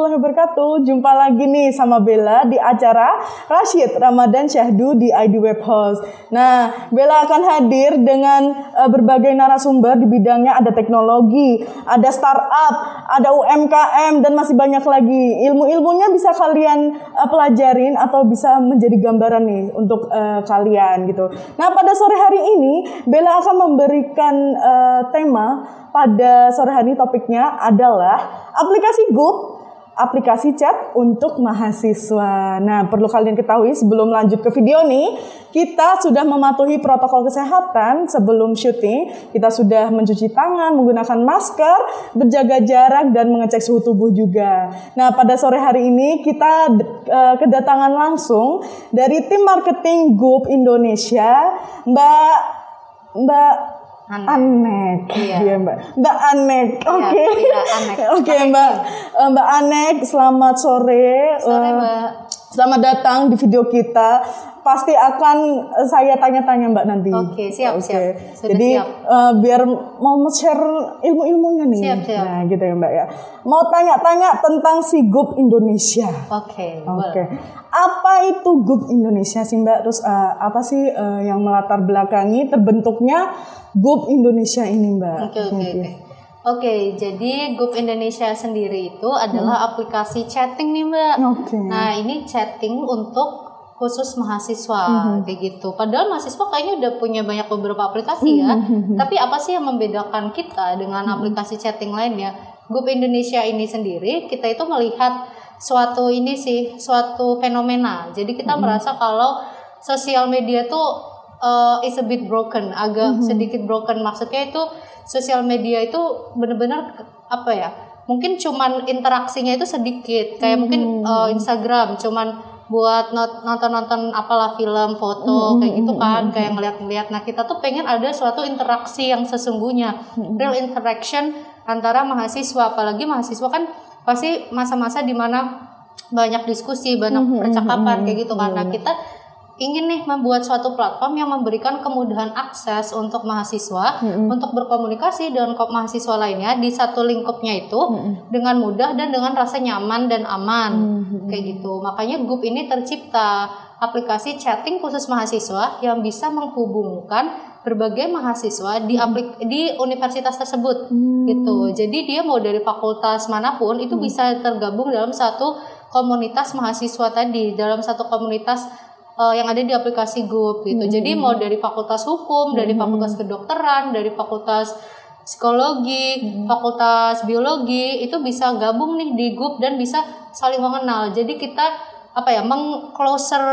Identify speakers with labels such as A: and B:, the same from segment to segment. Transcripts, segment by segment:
A: Warahmatullahi wabarakatuh. Jumpa lagi nih sama Bella di acara Rashid Ramadan Syahdu di ID Web House. Nah, Bella akan hadir dengan uh, berbagai narasumber di bidangnya ada teknologi, ada startup, ada UMKM dan masih banyak lagi. Ilmu-ilmunya bisa kalian uh, pelajarin atau bisa menjadi gambaran nih untuk uh, kalian gitu. Nah, pada sore hari ini Bella akan memberikan uh, tema pada sore hari ini topiknya adalah aplikasi Goop aplikasi chat untuk mahasiswa. Nah, perlu kalian ketahui sebelum lanjut ke video nih, kita sudah mematuhi protokol kesehatan sebelum syuting. Kita sudah mencuci tangan, menggunakan masker, berjaga jarak dan mengecek suhu tubuh juga. Nah, pada sore hari ini kita uh, kedatangan langsung dari tim marketing Goop Indonesia, Mbak Mbak
B: Anek.
A: Anek,
B: Iya.
A: iya Mbak. Mbak Anek,
B: Iya,
A: oke.
B: iya, Anek.
A: Oke Mbak, Eh, Mbak Anek, selamat sore.
B: Sore,
A: Eh,
B: Mbak.
A: Selamat datang di video kita. Pasti akan eh, saya tanya-tanya Mbak nanti.
B: Oke, siap,
A: Oke.
B: siap. Sudah
A: Jadi
B: siap.
A: eh, biar mau share ilmu-ilmunya nih.
B: Siap, siap.
A: Nah, gitu ya Mbak ya. Mau tanya-tanya tentang si Group Indonesia.
B: Oke,
A: Oke.
B: boleh.
A: Apa itu Group Indonesia sih Mbak? Terus eh, apa sih eh, yang melatar belakangi terbentuknya Group Indonesia ini Mbak?
B: Oke, oke, oke. Oke, jadi Group Indonesia sendiri itu adalah aplikasi chatting nih, Mbak.
A: Hmm. Oke.
B: Nah, ini chatting untuk khusus mahasiswa
A: Hmm.
B: kayak gitu. Padahal mahasiswa kayaknya udah punya banyak beberapa aplikasi ya.
A: Hmm,
B: Tapi apa sih yang membedakan kita dengan aplikasi chatting lainnya? Group Indonesia ini sendiri kita itu melihat suatu ini sih, suatu fenomena. Jadi kita
A: Hmm.
B: merasa kalau sosial media tuh uh, is a bit broken, agak sedikit broken. Maksudnya itu sosial media itu benar-benar apa ya? Mungkin cuman interaksinya itu sedikit, kayak mungkin uh, Instagram cuman buat nonton-nonton apalah film, foto kayak gitu kan, kayak ngeliat-ngeliat. Nah kita tuh pengen ada suatu interaksi yang sesungguhnya, real interaction antara mahasiswa, apalagi mahasiswa kan pasti masa-masa di mana banyak diskusi, banyak percakapan kayak gitu kan. Nah kita ingin nih membuat suatu platform yang memberikan kemudahan akses untuk mahasiswa untuk berkomunikasi dengan mahasiswa lainnya di satu lingkupnya itu dengan mudah dan dengan rasa nyaman dan aman. Kayak gitu. Makanya Goop ini tercipta aplikasi chatting khusus mahasiswa yang bisa menghubungkan berbagai mahasiswa di aplik di universitas tersebut. Gitu. Jadi dia mau dari fakultas mana pun itu bisa tergabung dalam satu komunitas mahasiswa tadi dalam satu komunitas eh, yang ada di aplikasi Goop gitu. Jadi mau dari fakultas hukum, dari fakultas kedokteran, dari fakultas psikologi, fakultas biologi itu bisa gabung nih di Goop dan bisa saling mengenal. Jadi kita apa ya, mengcloser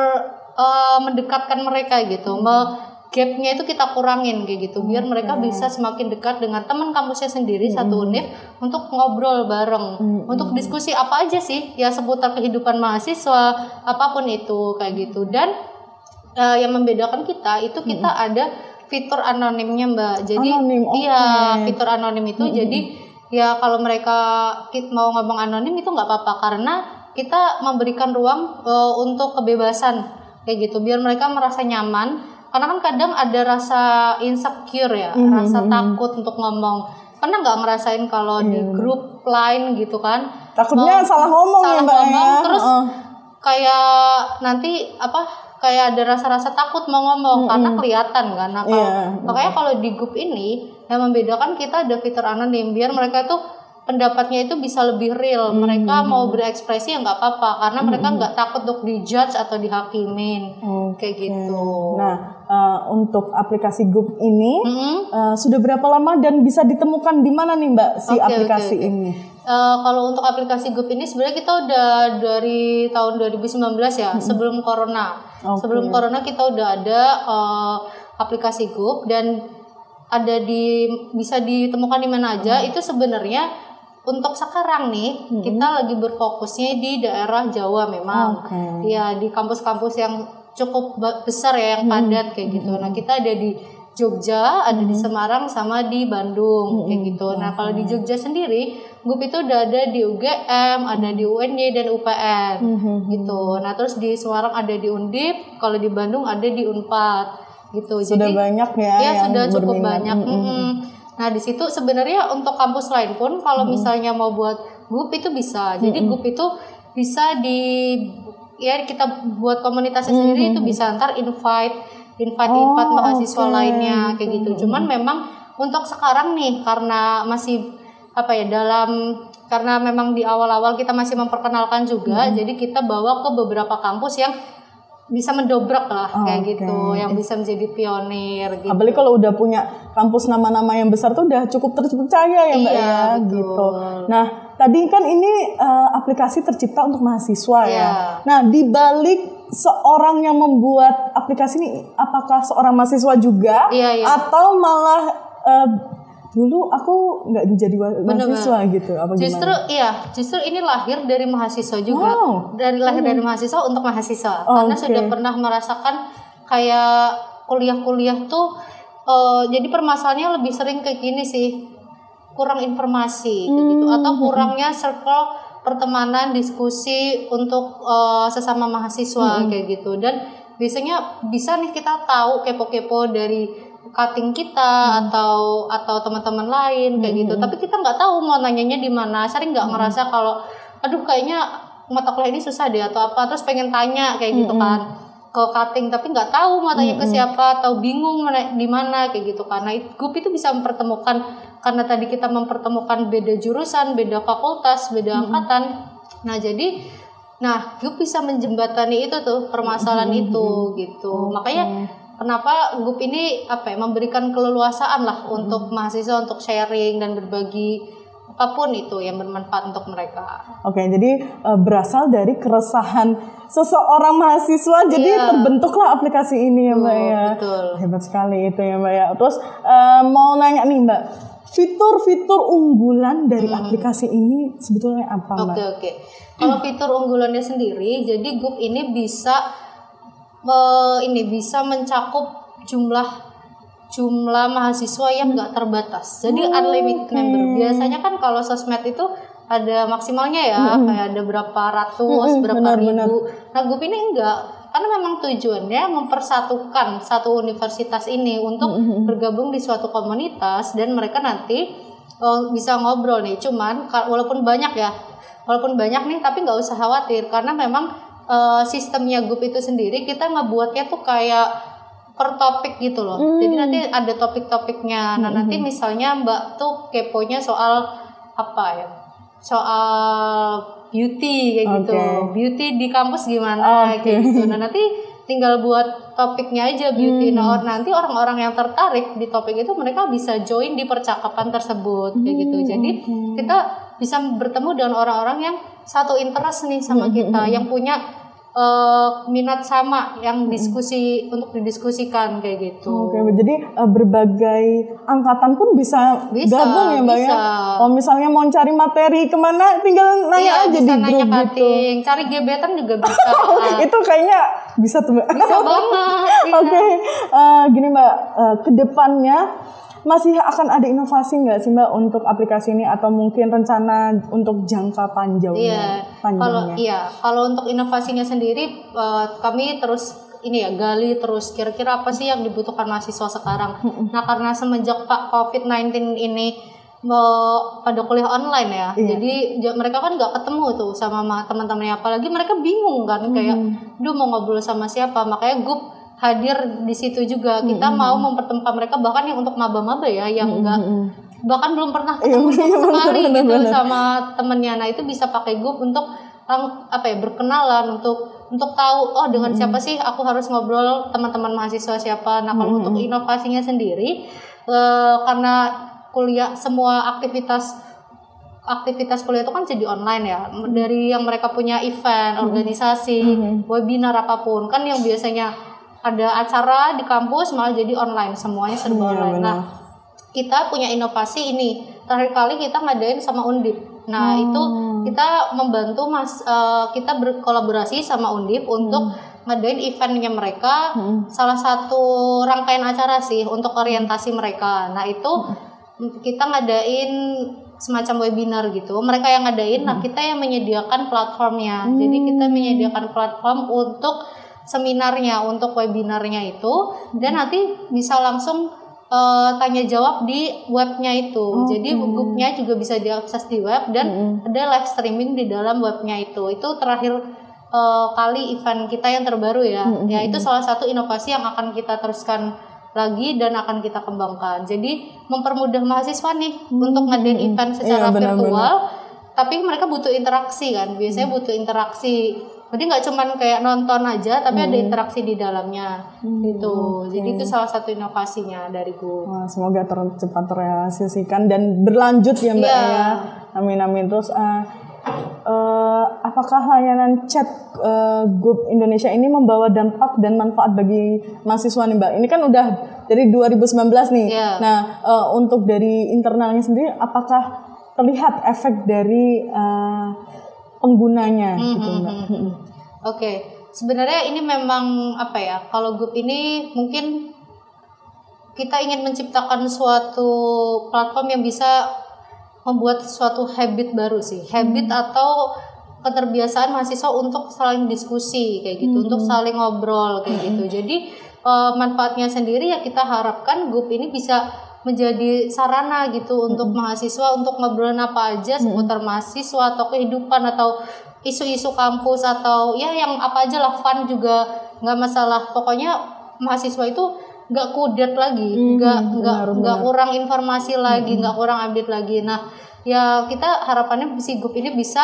B: eh, mendekatkan mereka gitu. Me- gapnya itu kita kurangin kayak gitu. Biar mereka bisa semakin dekat dengan teman kampusnya sendiri satu univ untuk ngobrol bareng. Untuk diskusi apa aja sih ya seputar kehidupan mahasiswa apa pun itu kayak gitu. Dan eh, yang membedakan kita itu kita ada fitur anonimnya mbak. Jadi
A: Anonim, oke.
B: iya fitur anonim itu. Jadi ya kalau mereka kit- mau ngomong anonim itu nggak apa-apa. Karena kita memberikan ruang eh, untuk kebebasan kayak gitu. Biar mereka merasa nyaman karena kan kadang ada rasa insecure ya rasa takut untuk ngomong. Pernah nggak ngerasain kalau di grup lain gitu kan?
A: Takutnya
B: mau-
A: salah ngomong ya
B: salah
A: Mbak
B: ngomong,
A: ya.
B: terus
A: Heeh.
B: kayak nanti apa kayak ada rasa-rasa takut mau ngomong karena kelihatan kan nah, kalau-
A: Iya,
B: makanya kalau di grup ini yang membedakan kita ada fitur anonim biar mereka tuh pendapatnya itu bisa lebih real mereka mau berekspresi ya nggak apa-apa karena mereka nggak takut untuk dijudge atau dihakimin kayak gitu
A: Nah, eh, untuk aplikasi Goop ini
B: Mm-mm.
A: eh, sudah berapa lama dan bisa ditemukan di mana nih Mbak si
B: Oke,
A: aplikasi
B: oke, oke.
A: ini?
B: Eh, kalau untuk aplikasi Goop ini sebenarnya kita udah dari tahun 2019 ya, sebelum corona.
A: Oke.
B: Sebelum corona kita udah ada eh, aplikasi Goop dan ada di bisa ditemukan di mana aja. Itu sebenarnya untuk sekarang nih kita lagi berfokusnya di daerah Jawa memang.
A: Oke.
B: Ya di kampus-kampus yang cukup besar ya yang padat kayak gitu. Nah, kita ada di Jogja, ada di Semarang sama di Bandung kayak gitu. Nah, kalau di Jogja sendiri, grup itu udah ada di UGM, ada di UNY dan UPN gitu. Nah, terus di Semarang ada di Undip, kalau di Bandung ada di Unpad gitu.
A: Sudah
B: Jadi
A: banyak ya
B: ya
A: yang
B: sudah cukup
A: berminat.
B: banyak.
A: Mm-mm.
B: Mm-mm. Nah, di situ sebenarnya untuk kampus lain pun kalau misalnya mau buat grup itu bisa. Jadi grup itu bisa di ya kita buat komunitasnya sendiri itu bisa ntar invite invite
A: Oh,
B: invite mahasiswa
A: oke,
B: lainnya kayak gitu. Cuman memang untuk sekarang nih karena masih apa ya dalam karena memang di awal-awal kita masih memperkenalkan juga, jadi kita bawa ke beberapa kampus yang bisa mendobrak lah kayak
A: Oke.
B: gitu, yang bisa menjadi pionir gitu.
A: Apalagi kalau udah punya kampus nama-nama yang besar tuh udah cukup terpercaya ya mbak
B: Iya,
A: ya
B: betul.
A: gitu. Nah tadi kan ini eh, aplikasi tercipta untuk mahasiswa ya.
B: Iya.
A: Nah di balik seorang yang membuat aplikasi ini, apakah seorang mahasiswa juga
B: Iya, iya.
A: atau malah eh, dulu aku nggak jadi wa- mahasiswa gitu? Apa
B: Justru
A: gimana?
B: iya, justru ini lahir dari mahasiswa juga.
A: Wow.
B: Dari lahir dari mahasiswa untuk mahasiswa. Karena
A: Oke.
B: sudah pernah merasakan kayak kuliah-kuliah tuh eh, jadi permasalahannya lebih sering kayak gini sih. Kurang informasi kayak gitu atau kurangnya circle pertemanan, diskusi untuk eh, sesama mahasiswa kayak gitu. Dan biasanya bisa nih kita tahu kepo-kepo dari cutting kita atau atau teman-teman lain kayak gitu. Tapi kita nggak tahu mau nanyanya di mana. Sering nggak ngerasa kalau aduh kayaknya mata kuliah ini susah deh atau apa. Terus pengen tanya kayak gitu kan ke cutting. Tapi nggak tahu mau tanya ke siapa atau bingung mana- di mana kayak gitu karena grup itu bisa mempertemukan karena tadi kita mempertemukan beda jurusan beda fakultas beda angkatan. Nah jadi Nah, grup bisa menjembatani itu tuh permasalahan itu gitu. Makanya kenapa grup ini apa ya memberikan keleluasaan lah untuk mahasiswa untuk sharing dan berbagi apa pun itu yang bermanfaat untuk mereka.
A: Oke, jadi eh, berasal dari keresahan seseorang mahasiswa, jadi
B: Iya.
A: terbentuklah aplikasi ini ya mbak ya.
B: betul.
A: Hebat sekali itu ya mbak ya. Terus eh, mau nanya nih mbak, fitur-fitur unggulan dari aplikasi ini sebetulnya apa mbak?
B: Oke oke. Kalau fitur unggulannya sendiri, jadi grup ini bisa eh, ini bisa mencakup jumlah jumlah mahasiswa yang nggak terbatas. Jadi unlimited member. Biasanya kan kalau sosmed itu ada maksimalnya ya, kayak ada berapa ratus,
A: Mm-mm,
B: berapa
A: benar,
B: ribu. Nah grup ini enggak, karena memang tujuannya mempersatukan satu universitas ini untuk bergabung di suatu komunitas dan mereka nanti eh, bisa ngobrol nih. Cuman walaupun banyak ya, walaupun banyak nih, tapi nggak usah khawatir karena memang eh, sistemnya grup itu sendiri kita ngebuatnya tuh kayak per topik gitu loh. Jadi nanti ada topik-topiknya. Nah nanti misalnya Mbak tuh keponya soal apa ya? Soal beauty kayak gitu.
A: Oke.
B: Beauty di kampus gimana
A: Oke.
B: kayak gitu. Nah nanti tinggal buat topiknya aja beauty. Nah or- nanti orang-orang yang tertarik di topik itu mereka bisa join di percakapan tersebut kayak gitu. Jadi kita bisa bertemu dengan orang-orang yang satu interest nih sama kita, yang punya eh, minat sama, yang diskusi untuk didiskusikan kayak gitu.
A: Oke, jadi eh, berbagai angkatan pun bisa,
B: Bisa,
A: gabung ya mbak ya. Kalau misalnya mau cari materi ke mana, tinggal nanya
B: Iya,
A: aja
B: bisa
A: di
B: nanya
A: grup gitu.
B: cutting, cari gebetan juga bisa.
A: Itu kayaknya bisa tuh mbak.
B: bisa banget. iya.
A: Oke, eh, gini mbak, eh, ke depannya masih akan ada inovasi nggak sih mbak untuk aplikasi ini atau mungkin rencana untuk jangka panjang
B: Iya, kalau
A: panjangnya?
B: iya, kalau untuk inovasinya sendiri eh, kami terus ini ya gali terus kira-kira apa sih yang dibutuhkan mahasiswa sekarang. Nah, karena semenjak Pak COVID-19 ini eh, pada kuliah online ya.
A: Iya.
B: Jadi ja- mereka kan nggak ketemu tuh sama ma- teman-temannya apalagi mereka bingung kan kayak duh mau ngobrol sama siapa. Makanya grup hadir di situ juga. Kita mau mempertemukan mereka bahkan yang untuk maba-maba ya yang enggak bahkan belum pernah ketemu
A: Iya,
B: sama
A: bener,
B: sekali
A: bener,
B: gitu
A: bener.
B: sama temennya. Nah itu bisa pakai grup untuk apa ya berkenalan untuk untuk tahu oh dengan siapa sih? Aku harus ngobrol teman-teman mahasiswa siapa. Nah kalau untuk inovasinya sendiri eh, karena kuliah semua aktivitas aktivitas kuliah itu kan jadi online ya. Dari yang mereka punya event organisasi webinar apa pun kan yang biasanya ada acara di kampus malah jadi online. Semuanya serba
A: Iya,
B: online. Nah kita punya inovasi ini. Terakhir kali kita ngadain sama Undip. Nah itu kita membantu mas eh, kita berkolaborasi sama Undip untuk ngadain eventnya mereka. Salah satu rangkaian acara sih untuk orientasi mereka. Nah itu kita ngadain semacam webinar gitu. Mereka yang ngadain nah kita yang menyediakan platformnya. Jadi kita menyediakan platform untuk seminarnya untuk webinarnya itu dan nanti bisa langsung eh, tanya jawab di webnya itu. Jadi grupnya juga bisa diakses di web dan ada live streaming di dalam webnya itu. Itu terakhir eh, kali event kita yang terbaru ya. Ya itu salah satu inovasi yang akan kita teruskan lagi dan akan kita kembangkan. Jadi mempermudah mahasiswa nih untuk ngadain event secara
A: Iya,
B: virtual, tapi mereka butuh interaksi kan. Biasanya butuh interaksi. Jadi nggak cuman kayak nonton aja, tapi ada interaksi di dalamnya gitu. Jadi itu salah satu inovasinya dari Go.
A: Wah, semoga ter- cepat terrealisasikan dan berlanjut ya Mbak
B: Iya.
A: ya. Amin amin. Terus eh, eh, apakah layanan chat eh, Group Indonesia ini membawa dampak dan manfaat bagi mahasiswa nih Mbak? Ini kan udah dari 2019 nih.
B: Iya.
A: Nah, eh, untuk dari internalnya sendiri apakah terlihat efek dari eh, penggunanya gitu Mbak? Mm-mm.
B: Oke, sebenarnya ini memang apa ya? Kalau grup ini mungkin kita ingin menciptakan suatu platform yang bisa membuat suatu habit baru sih, habit atau keterbiasaan mahasiswa untuk saling diskusi kayak gitu, untuk saling ngobrol kayak gitu. Jadi eh, manfaatnya sendiri ya kita harapkan grup ini bisa menjadi sarana gitu untuk mahasiswa untuk ngobrolin apa aja seputar mahasiswa atau kehidupan atau isu-isu kampus atau ya yang apa aja lah fun juga nggak masalah. Pokoknya mahasiswa itu nggak kudet lagi nggak nggak nggak kurang informasi lagi nggak kurang update lagi. Nah ya kita harapannya si grup ini bisa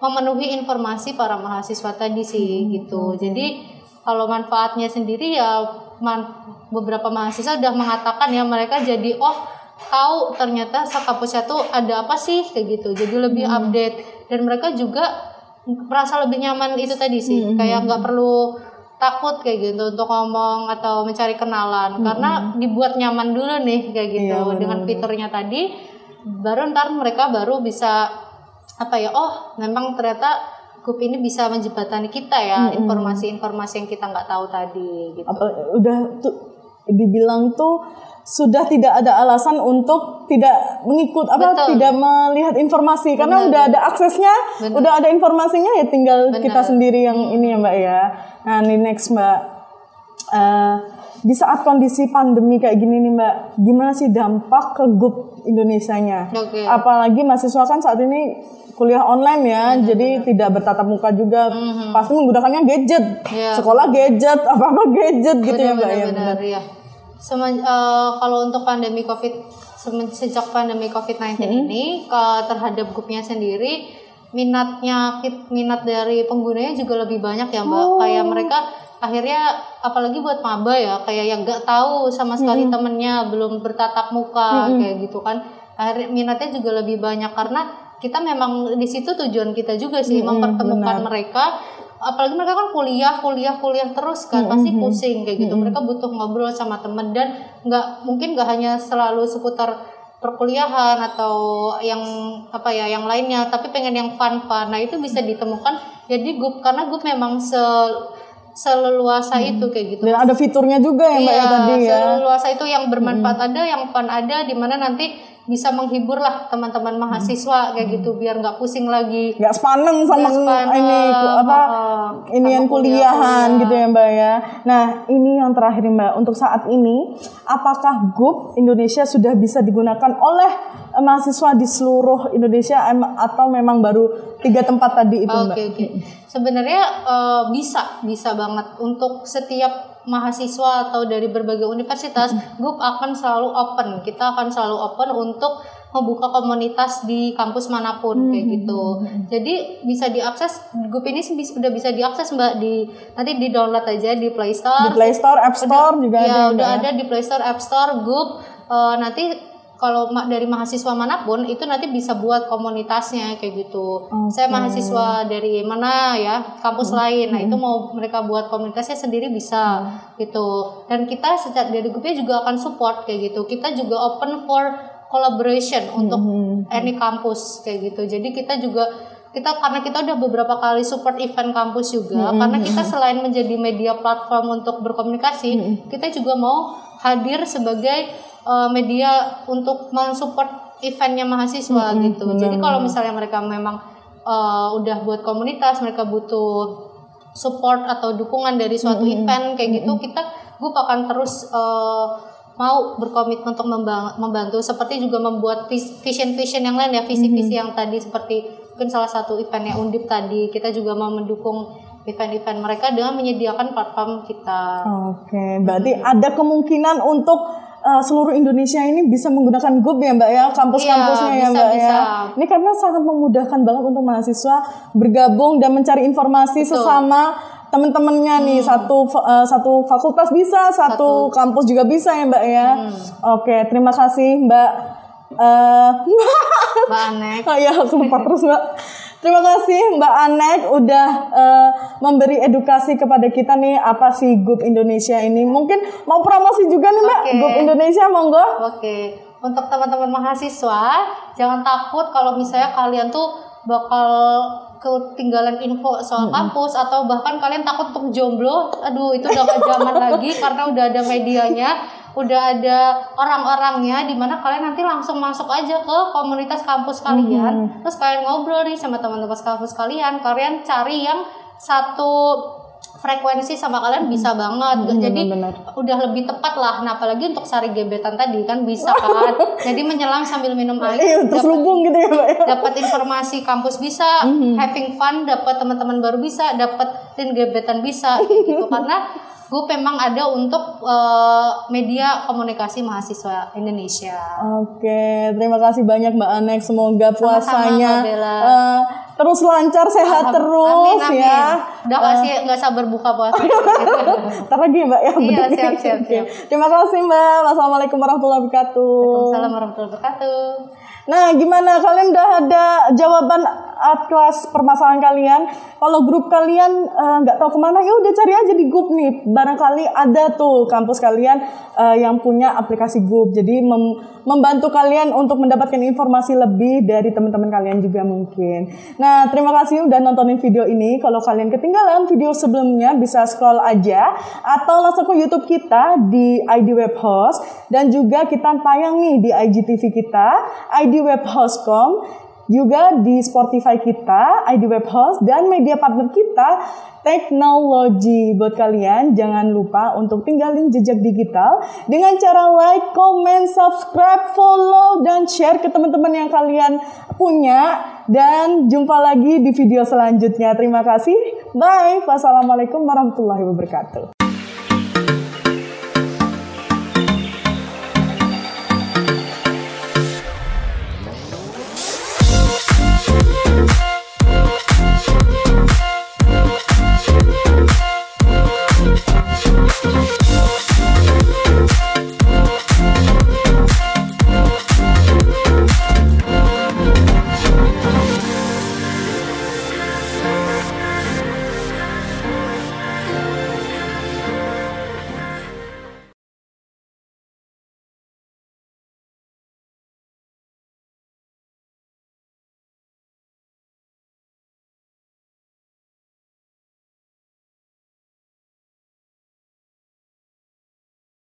B: memenuhi informasi para mahasiswa tadi sih gitu. Jadi kalau manfaatnya sendiri ya beberapa mahasiswa udah mengatakan ya mereka jadi oh tahu ternyata kampusnya tuh ada apa sih? Kayak gitu. Jadi lebih update. Dan mereka juga merasa lebih nyaman itu tadi sih. Kayak nggak perlu takut kayak gitu untuk ngomong atau mencari kenalan. Karena dibuat nyaman dulu nih kayak gitu.
A: Iya,
B: dengan fiturnya tadi baru ntar mereka baru bisa apa ya oh memang ternyata grup ini bisa menjembatani kita ya informasi-informasi yang kita nggak tahu tadi gitu
A: apa udah tuh dibilang tuh sudah tidak ada alasan untuk tidak mengikut apa
B: Betul.
A: tidak melihat informasi karena udah ada aksesnya,
B: Benar.
A: udah ada informasinya ya tinggal kita
B: Benar.
A: sendiri yang ini ya Mbak ya. Nah, ini next Mbak Eh, di saat kondisi pandemi kayak gini nih Mbak, gimana sih dampak ke grup Indonesianya?
B: Oke.
A: Apalagi mahasiswa kan saat ini kuliah online ya, jadi tidak bertatap muka juga, pasti menggunakannya gadget.
B: Iya.
A: sekolah gadget, apa apa gadget gitu ya mbak ya.
B: ya. Semen- eh, kalau untuk pandemi COVID sejak pandemi COVID-19
A: Hmm.
B: ini ke- terhadap grupnya sendiri minatnya minat dari penggunanya juga lebih banyak ya mbak.
A: Oh.
B: Kayak mereka akhirnya apalagi buat maba ya kayak yang nggak tahu sama sekali
A: Hmm.
B: temennya belum bertatap muka kayak gitu kan. Akhirnya minatnya juga lebih banyak karena kita memang di situ tujuan kita juga sih mempertemukan mereka. Apalagi mereka kan kuliah kuliah kuliah terus kan pasti pusing kayak gitu. Mereka butuh ngobrol sama temen dan nggak mungkin nggak hanya selalu seputar perkuliahan atau yang apa ya yang lainnya tapi pengen yang fun fun nah itu bisa ditemukan jadi grup karena grup memang se seleluasa itu kayak gitu
A: Dan ada fiturnya juga ya mbak ya
B: Iya,
A: tadi ya.
B: seleluasa itu yang bermanfaat ada, yang fun ada, di mana nanti bisa menghibur lah teman-teman mahasiswa kayak gitu, biar nggak pusing lagi.
A: Nggak sepaneng sama
B: Nggak sepaneng,
A: ini apa
B: uh,
A: ini yang kuliahan
B: kuliah.
A: gitu ya mbak ya. Nah ini yang terakhir mbak untuk saat ini apakah grup Indonesia sudah bisa digunakan oleh eh, mahasiswa di seluruh Indonesia atau memang baru tiga tempat tadi itu mbak?
B: Oke oke. Sebenarnya eh, bisa bisa banget untuk setiap mahasiswa atau dari berbagai universitas, grup akan selalu open. Kita akan selalu open untuk membuka komunitas di kampus mana pun kayak gitu. Jadi bisa diakses grup ini sih bis- udah bisa diakses Mbak di nanti di download aja di Play Store.
A: Di Play Store, App Store juga
B: ya,
A: ada.
B: udah
A: ya?
B: ada di Play Store, App Store, Grup. Eh, nanti kalau dari mahasiswa mana pun itu nanti bisa buat komunitasnya kayak gitu. Saya mahasiswa dari mana ya, kampus lain. Nah, itu mau mereka buat komunitasnya sendiri bisa gitu. Dan kita secara dari grupnya juga akan support kayak gitu. Kita juga open for collaboration untuk any kampus kayak gitu. Jadi kita juga kita karena kita udah beberapa kali support event kampus juga karena kita selain menjadi media platform untuk berkomunikasi kita juga mau hadir sebagai uh, media untuk mensupport eventnya mahasiswa gitu. Jadi kalau misalnya mereka memang uh, udah buat komunitas mereka butuh support atau dukungan dari suatu event kayak gitu kita gue akan terus uh, mau berkomitmen untuk membantu. Seperti juga membuat vis- vision-vision yang lain ya visi-visi yang tadi seperti mungkin salah satu eventnya Undip tadi. Kita juga mau mendukung event-event mereka dengan menyediakan platform kita.
A: Oke, berarti ada kemungkinan untuk uh, seluruh Indonesia ini bisa menggunakan GUP ya Mbak ya, kampus-kampusnya
B: Iya,
A: ya
B: bisa,
A: Mbak ya.
B: bisa.
A: Ini karena sangat memudahkan banget untuk mahasiswa bergabung dan mencari informasi
B: Betul. Hmm.
A: sesama teman-temannya nih satu uh, satu fakultas bisa, satu, kampus juga bisa ya Mbak ya.
B: Hmm.
A: Oke, terima kasih Mbak. Uh,
B: Mbak Anek.
A: Oh iya, aku lupa terus Mbak. Terima kasih Mbak Anek udah eh, memberi edukasi kepada kita nih apa sih GUP Indonesia ini. Mungkin mau promosi juga nih Mbak. GUP Indonesia monggo.
B: Oke, untuk teman-teman mahasiswa jangan takut kalau misalnya kalian tuh bakal ketinggalan info soal kampus atau bahkan kalian takut untuk jomblo. Aduh, itu udah gak zaman lagi karena udah ada medianya, udah ada orang-orangnya di mana kalian nanti langsung masuk aja ke komunitas kampus kalian. Terus kalian ngobrol nih sama teman-teman kampus kalian, kalian cari yang satu frekuensi sama kalian bisa banget. Jadi
A: benar.
B: udah lebih tepat lah. Nah, apalagi untuk sari gebetan tadi kan bisa kan. Jadi menyelam sambil minum air.
A: Iya,
B: dapat-
A: terselubung gitu ya ya.
B: dapat informasi kampus bisa, having fun, dapat teman-teman baru bisa, dapetin gebetan bisa gitu karena gue memang ada untuk eh, media komunikasi mahasiswa Indonesia.
A: Oke, terima kasih banyak Mbak Anek. Semoga puasanya eh, terus lancar, sehat terus
B: amin, amin.
A: ya.
B: Udah kasih nggak sabar buka puasa.
A: Ntar lagi Mbak ya.
B: Iya, siap, siap, siap.
A: Terima kasih Mbak. Wassalamualaikum warahmatullahi wabarakatuh.
B: Waalaikumsalam warahmatullahi wabarakatuh.
A: Nah, gimana kalian udah ada jawaban atlas permasalahan kalian? Kalau grup kalian eh, nggak tahu ke mana, ya udah cari aja di grup nih. Barangkali ada tuh kampus kalian eh, yang punya aplikasi grup. Jadi mem- membantu kalian untuk mendapatkan informasi lebih dari teman-teman kalian juga mungkin. Nah, terima kasih udah nontonin video ini. Kalau kalian ketinggalan video sebelumnya bisa scroll aja atau langsung ke YouTube kita di ID Web Host dan juga kita tayang nih di IGTV kita, ID Web Host.com juga di Spotify kita, ID Web Host dan media partner kita teknologi buat kalian jangan lupa untuk tinggalin jejak digital dengan cara like, comment, subscribe, follow dan share ke teman-teman yang kalian punya dan jumpa lagi di video selanjutnya. Terima kasih. Bye. Wassalamualaikum warahmatullahi wabarakatuh.